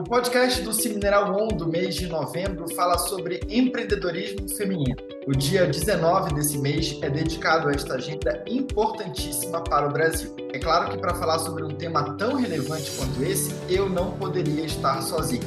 O podcast do Mineral On do mês de novembro fala sobre empreendedorismo feminino. O dia 19 desse mês é dedicado a esta agenda importantíssima para o Brasil. É claro que para falar sobre um tema tão relevante quanto esse, eu não poderia estar sozinho.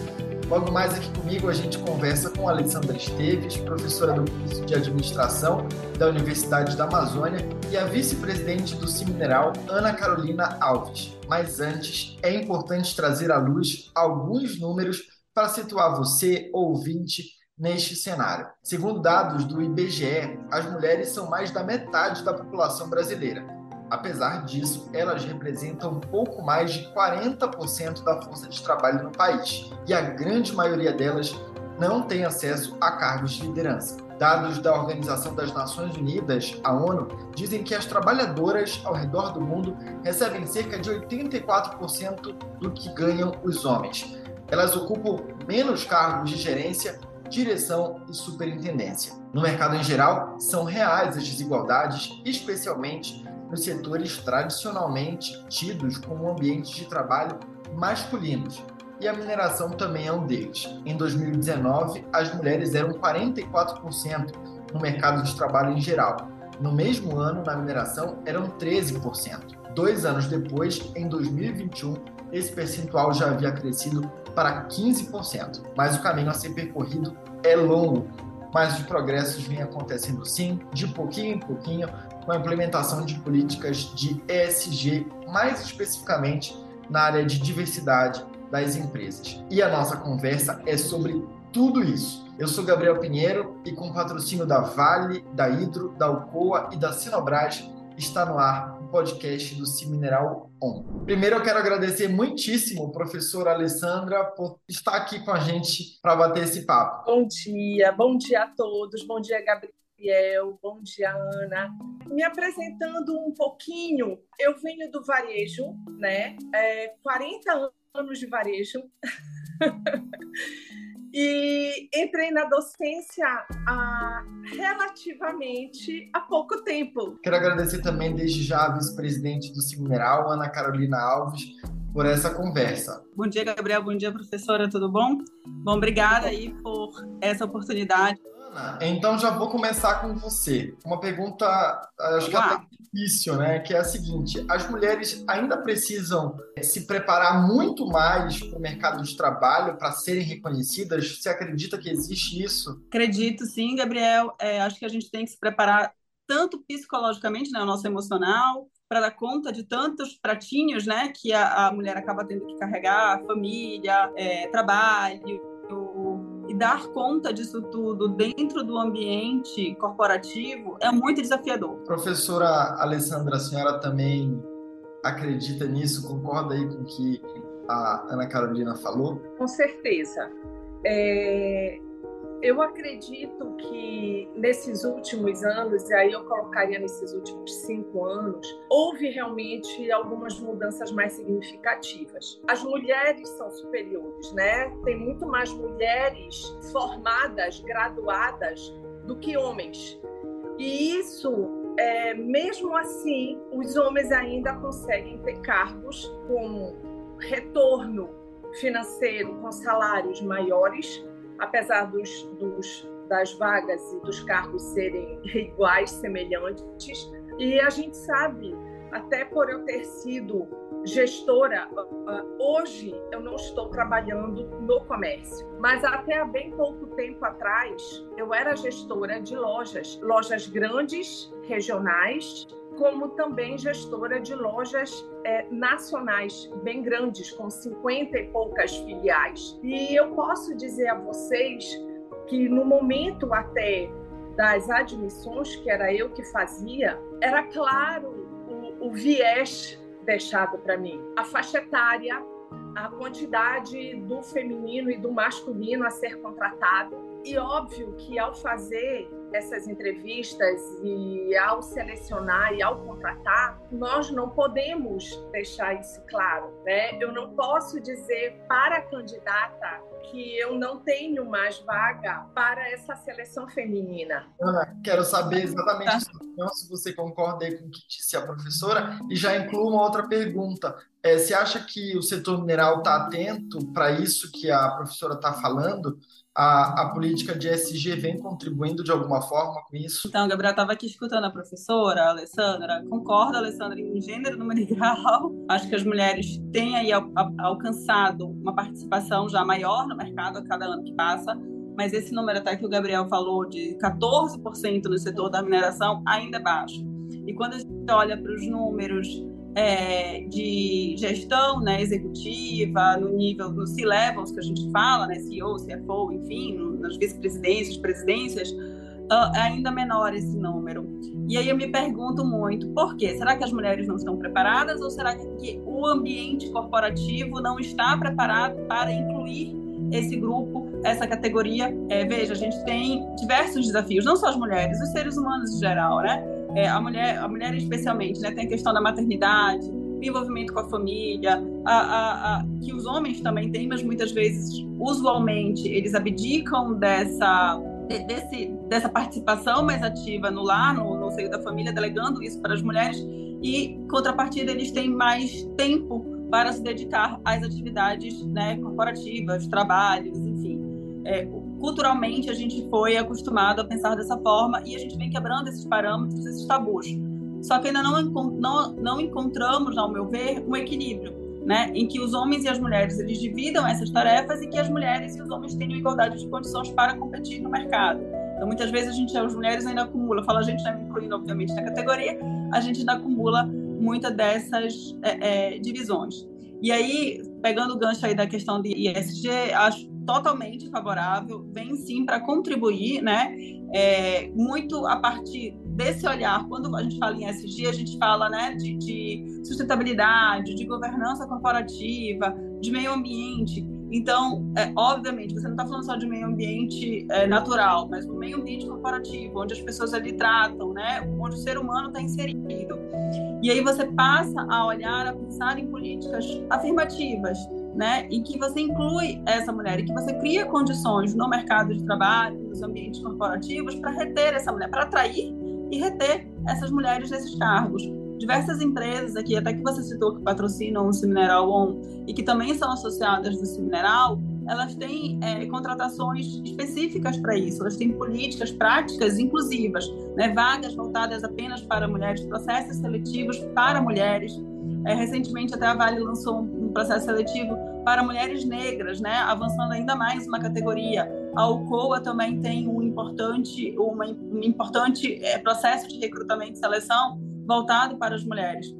Logo mais aqui comigo a gente conversa com Alessandra Esteves, professora do curso de administração da Universidade da Amazônia, e a vice-presidente do Cimineral, Ana Carolina Alves. Mas antes, é importante trazer à luz alguns números para situar você, ouvinte, neste cenário. Segundo dados do IBGE, as mulheres são mais da metade da população brasileira Apesar disso, elas representam um pouco mais de 40% da força de trabalho no país, e a grande maioria delas não tem acesso a cargos de liderança. Dados da Organização das Nações Unidas, a ONU, dizem que as trabalhadoras ao redor do mundo recebem cerca de 84% do que ganham os homens. Elas ocupam menos cargos de gerência, direção e superintendência. No mercado em geral, são reais as desigualdades, especialmente nos setores tradicionalmente tidos como ambientes de trabalho masculinos, e a mineração também é um deles. Em 2019, as mulheres eram 44% no mercado de trabalho em geral. No mesmo ano, na mineração, eram 13%. Dois anos depois, em 2021, esse percentual já havia crescido para 15%. Mas o caminho a ser percorrido é longo, mas os progressos vêm acontecendo sim, de pouquinho em pouquinho, com a implementação de políticas de ESG, mais especificamente na área de diversidade das empresas. E a nossa conversa é sobre tudo isso. Eu sou Gabriel Pinheiro e com patrocínio da Vale, da Hidro, da Alcoa e da Sinobras, está no ar o podcast do Cimineral On. Primeiro eu quero agradecer muitíssimo, professora Alessandra, por estar aqui com a gente para bater esse papo. Bom dia, bom dia a todos, bom dia, Gabriel. Gabriel, bom dia, Ana. Me apresentando um pouquinho, eu venho do varejo, né? É, 40 anos de varejo. e entrei na docência há relativamente há pouco tempo. Quero agradecer também desde já a vice-presidente do Mineral, Ana Carolina Alves, por essa conversa. Bom dia, Gabriel. Bom dia, professora. Tudo bom? Bom, obrigada aí por essa oportunidade então já vou começar com você. Uma pergunta, acho que até difícil, né? Que é a seguinte: as mulheres ainda precisam se preparar muito mais para o mercado de trabalho para serem reconhecidas? Você acredita que existe isso? Acredito, sim, Gabriel. É, acho que a gente tem que se preparar tanto psicologicamente, né, o nosso emocional, para dar conta de tantos pratinhos, né, que a, a mulher acaba tendo que carregar, família, é, trabalho, e dar conta disso tudo dentro do ambiente corporativo é muito desafiador. Professora Alessandra, a senhora também acredita nisso? Concorda aí com o que a Ana Carolina falou? Com certeza. É, eu acredito que nesses últimos anos, e aí eu colocaria nesses últimos cinco anos, houve realmente algumas mudanças mais significativas. As mulheres são superiores, né? Tem muito mais mulheres formadas, graduadas, do que homens. E isso, é, mesmo assim, os homens ainda conseguem ter cargos com retorno financeiro, com salários maiores apesar dos, dos, das vagas e dos cargos serem iguais, semelhantes. E a gente sabe, até por eu ter sido gestora, hoje eu não estou trabalhando no comércio, mas até há bem pouco tempo atrás eu era gestora de lojas, lojas grandes, regionais, como também gestora de lojas é, nacionais bem grandes, com 50 e poucas filiais. E eu posso dizer a vocês que no momento até das admissões, que era eu que fazia, era claro o, o viés deixado para mim. A faixa etária, a quantidade do feminino e do masculino a ser contratado. E óbvio que ao fazer essas entrevistas e ao selecionar e ao contratar, nós não podemos deixar isso claro, né? Eu não posso dizer para a candidata que eu não tenho mais vaga para essa seleção feminina. Ana, quero saber exatamente tá. se você concorda com o que disse a professora e já incluo uma outra pergunta. É, você acha que o setor mineral está atento para isso que a professora está falando? A, a, política de SG vem contribuindo de alguma forma com isso? Então, Gabriel, estava aqui escutando a professora, a Alessandra. Concordo, Alessandra, em gênero, número e grau. Acho que as mulheres têm aí alcançado uma participação já maior no mercado a cada ano que passa, mas esse número até que o Gabriel falou de 14% no setor da mineração ainda é baixo. E quando a gente olha para os números é, de gestão né, executiva, no nível, no C-levels que a gente fala, né, CEO, CFO, enfim, nas vice-presidências, presidências, uh, ainda menor esse número. E aí eu me pergunto muito, por quê? Será que as mulheres não estão preparadas ou será que o ambiente corporativo não está preparado para incluir esse grupo, essa categoria? É, veja, a gente tem diversos desafios, não só as mulheres, os seres humanos em geral, né? É, a mulher, a mulher especialmente, né, tem a questão da maternidade, envolvimento com a família, a, a, a, que os homens também têm, mas muitas vezes, usualmente, eles abdicam dessa desse, dessa participação mais ativa no lar, no, no seio da família, delegando isso para as mulheres, e, contrapartida, eles têm mais tempo para se dedicar às atividades né, corporativas, trabalhos, enfim. É, culturalmente a gente foi acostumado a pensar dessa forma e a gente vem quebrando esses parâmetros, esses tabus. Só que ainda não, não, não encontramos, ao meu ver, um equilíbrio, né, em que os homens e as mulheres eles dividam essas tarefas e que as mulheres e os homens tenham igualdade de condições para competir no mercado. Então, muitas vezes a gente, as mulheres ainda acumula, fala a gente, né, incluindo obviamente na categoria, a gente ainda acumula muita dessas é, é, divisões. E aí, pegando o gancho aí da questão de ISG, acho totalmente favorável, vem sim para contribuir, né? É, muito a partir desse olhar, quando a gente fala em SG, a gente fala né, de, de sustentabilidade, de governança corporativa, de meio ambiente. Então, é, obviamente, você não está falando só de meio ambiente é, natural, mas do meio ambiente corporativo, onde as pessoas ali tratam, né, onde o ser humano está inserido. E aí você passa a olhar, a pensar em políticas afirmativas, né, em que você inclui essa mulher e que você cria condições no mercado de trabalho, nos ambientes corporativos, para reter essa mulher, para atrair e reter essas mulheres nesses cargos. Diversas empresas aqui, até que você citou que patrocinam o Cimineral On e que também são associadas do Cimineral, elas têm é, contratações específicas para isso, elas têm políticas práticas inclusivas, né? vagas voltadas apenas para mulheres, processos seletivos para mulheres, é, recentemente, até a Vale lançou um, processo seletivo para mulheres negras, né, avançando ainda mais uma categoria. A UCOA também tem um importante, uma, um importante é, processo de recrutamento e seleção voltado para as mulheres.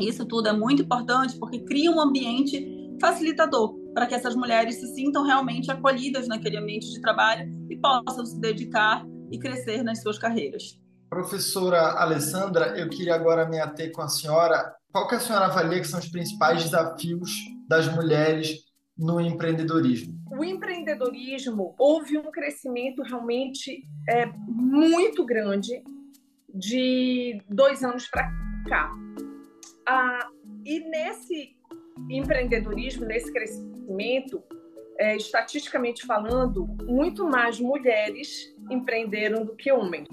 Isso tudo é muito importante porque cria um ambiente facilitador para que essas mulheres se sintam realmente acolhidas naquele ambiente de trabalho e possam se dedicar e crescer nas suas carreiras. Professora Alessandra, eu queria agora me ater com a senhora qual que a senhora avalia que são os principais desafios das mulheres no empreendedorismo? O empreendedorismo houve um crescimento realmente é, muito grande de dois anos para cá. Ah, e nesse empreendedorismo, nesse crescimento, é, estatisticamente falando, muito mais mulheres empreenderam do que homens.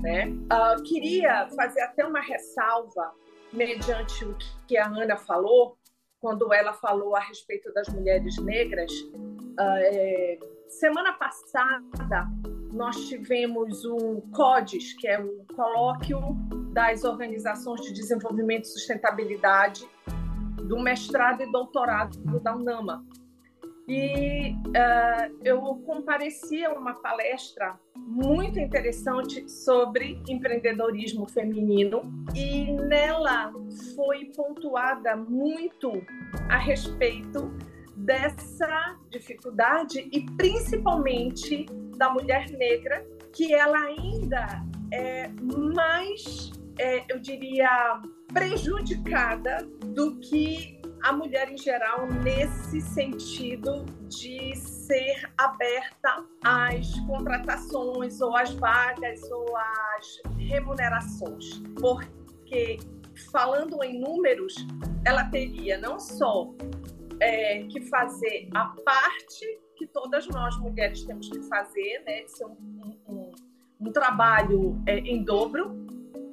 Né? Ah, queria fazer até uma ressalva mediante o que a Ana falou, quando ela falou a respeito das mulheres negras. Ah, é, semana passada, nós tivemos um CODES, que é um colóquio das organizações de desenvolvimento e sustentabilidade do mestrado e doutorado da UNAMA. E uh, eu compareci a uma palestra muito interessante sobre empreendedorismo feminino. E nela foi pontuada muito a respeito dessa dificuldade e principalmente da mulher negra, que ela ainda é mais, é, eu diria, prejudicada do que a mulher em geral nesse sentido de ser aberta às contratações ou às vagas ou às remunerações, porque falando em números, ela teria não só é, que fazer a parte que todas nós mulheres temos que fazer, né, ser um, um, um trabalho é, em dobro,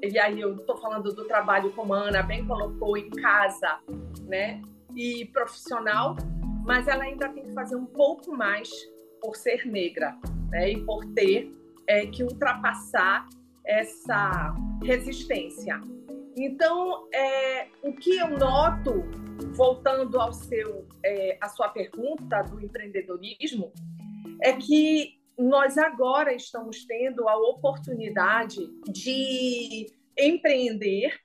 e aí eu estou falando do trabalho como a Ana bem colocou em casa, né, e profissional, mas ela ainda tem que fazer um pouco mais por ser negra, né, e por ter é, que ultrapassar essa resistência. Então, é, o que eu noto, voltando ao seu, é, a sua pergunta do empreendedorismo, é que nós agora estamos tendo a oportunidade de empreender,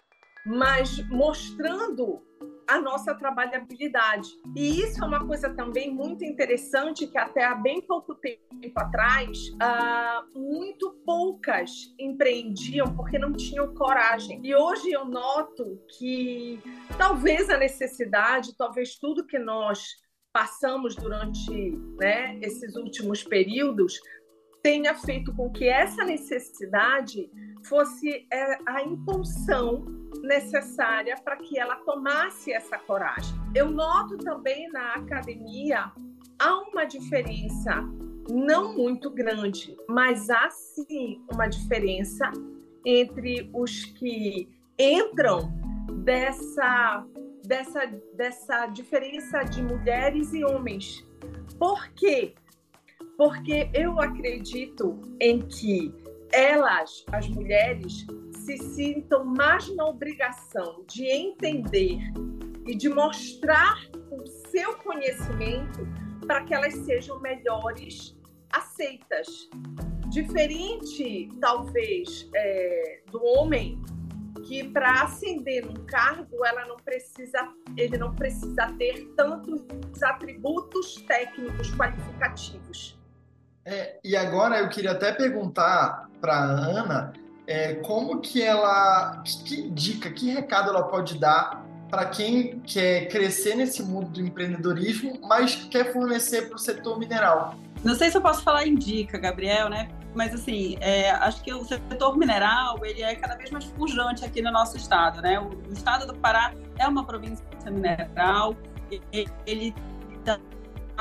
mas mostrando a nossa trabalhabilidade. E isso é uma coisa também muito interessante que até há bem pouco tempo atrás, uh, muito poucas empreendiam porque não tinham coragem. E hoje eu noto que talvez a necessidade, talvez tudo que nós passamos durante né, esses últimos períodos tenha feito com que essa necessidade fosse é, a impulsão necessária para que ela tomasse essa coragem. Eu noto também na academia há uma diferença não muito grande, mas há sim uma diferença entre os que entram dessa dessa dessa diferença de mulheres e homens. Por quê? Porque eu acredito em que elas, as mulheres, se sintam mais na obrigação de entender e de mostrar o seu conhecimento para que elas sejam melhores aceitas. Diferente, talvez, é, do homem que para ascender num cargo ela não precisa, ele não precisa ter tantos atributos técnicos qualificativos. É, e agora eu queria até perguntar para a Ana é, como que ela, que dica, que recado ela pode dar para quem quer crescer nesse mundo do empreendedorismo, mas quer fornecer para o setor mineral. Não sei se eu posso falar em dica, Gabriel, né? Mas assim, é, acho que o setor mineral ele é cada vez mais pujante aqui no nosso estado, né? O, o estado do Pará é uma província mineral, ele está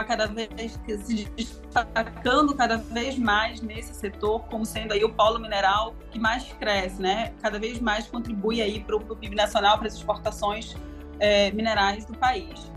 cada vez se destacando cada vez mais nesse setor como sendo aí o polo mineral que mais cresce, né? Cada vez mais contribui aí para o PIB nacional, para as exportações é, minerais do país.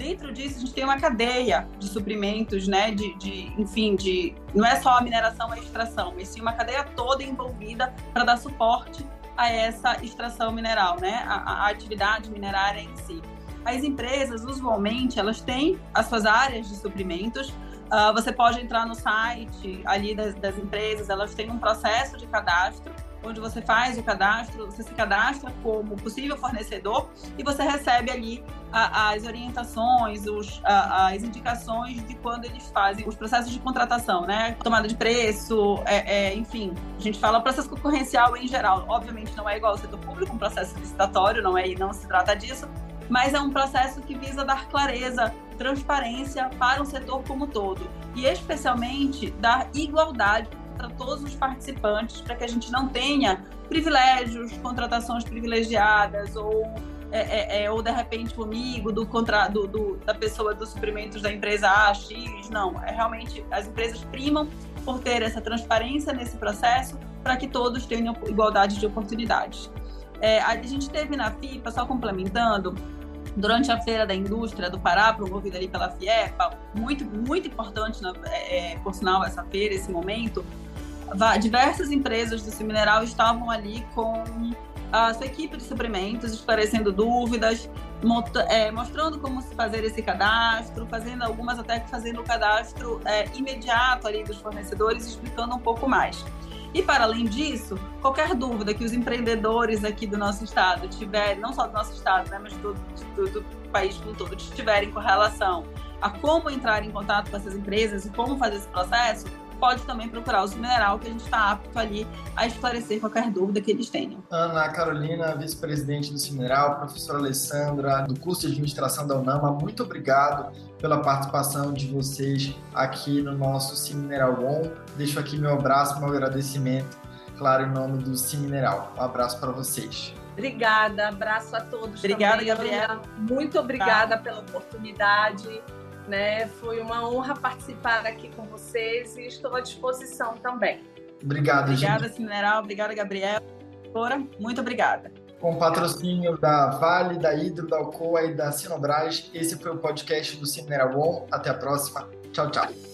Dentro disso, a gente tem uma cadeia de suprimentos, né? De, de, enfim, de não é só a mineração, a extração, mas sim uma cadeia toda envolvida para dar suporte a essa extração mineral, né? A, a atividade minerária em si. As empresas, usualmente, elas têm as suas áreas de suprimentos. Uh, você pode entrar no site ali das, das empresas, elas têm um processo de cadastro onde você faz o cadastro, você se cadastra como possível fornecedor e você recebe ali a, as orientações, os, a, as indicações de quando eles fazem os processos de contratação, né? Tomada de preço, é, é, enfim, a gente fala processo concorrencial em geral. Obviamente não é igual ao setor público, um processo licitatório, não é, não se trata disso, mas é um processo que visa dar clareza, transparência para o setor como todo e especialmente dar igualdade para todos os participantes, para que a gente não tenha privilégios, contratações privilegiadas ou é, é, é, ou de repente comigo do, contra, do, do, da pessoa dos suprimentos da empresa A, X, não. É realmente as empresas primam por ter essa transparência nesse processo para que todos tenham igualdade de oportunidades. É, a gente teve na FIPA, só complementando, durante a Feira da Indústria do Pará, promovida ali pela FIEPA, muito, muito importante, né, é, por sinal, essa feira, esse momento, diversas empresas do mineral estavam ali com a sua equipe de suprimentos, esclarecendo dúvidas, é, mostrando como se fazer esse cadastro, fazendo algumas até fazendo o cadastro é, imediato ali dos fornecedores, explicando um pouco mais. E para além disso, qualquer dúvida que os empreendedores aqui do nosso estado tiverem, não só do nosso estado, né, mas do, do, do país como todo, tiverem com relação a como entrar em contato com essas empresas e como fazer esse processo, pode também procurar o Mineral, que a gente está apto ali a esclarecer qualquer dúvida que eles tenham. Ana Carolina, vice-presidente do Mineral, professora Alessandra, do curso de administração da UNAMA, muito obrigado pela participação de vocês aqui no nosso Mineral On. Deixo aqui meu abraço, meu agradecimento, claro, em nome do Mineral. Um abraço para vocês. Obrigada, abraço a todos. Obrigada, também. Gabriela. Muito obrigada tá. pela oportunidade. Né? Foi uma honra participar aqui com vocês e estou à disposição também. Obrigado, Obrigada, gente. Mineral. Obrigada, Gabriela. Muito obrigada. Com patrocínio da Vale, da Hidro, da Alcoa e da Sinobras, esse foi o podcast do Mineral One. Até a próxima. Tchau, tchau.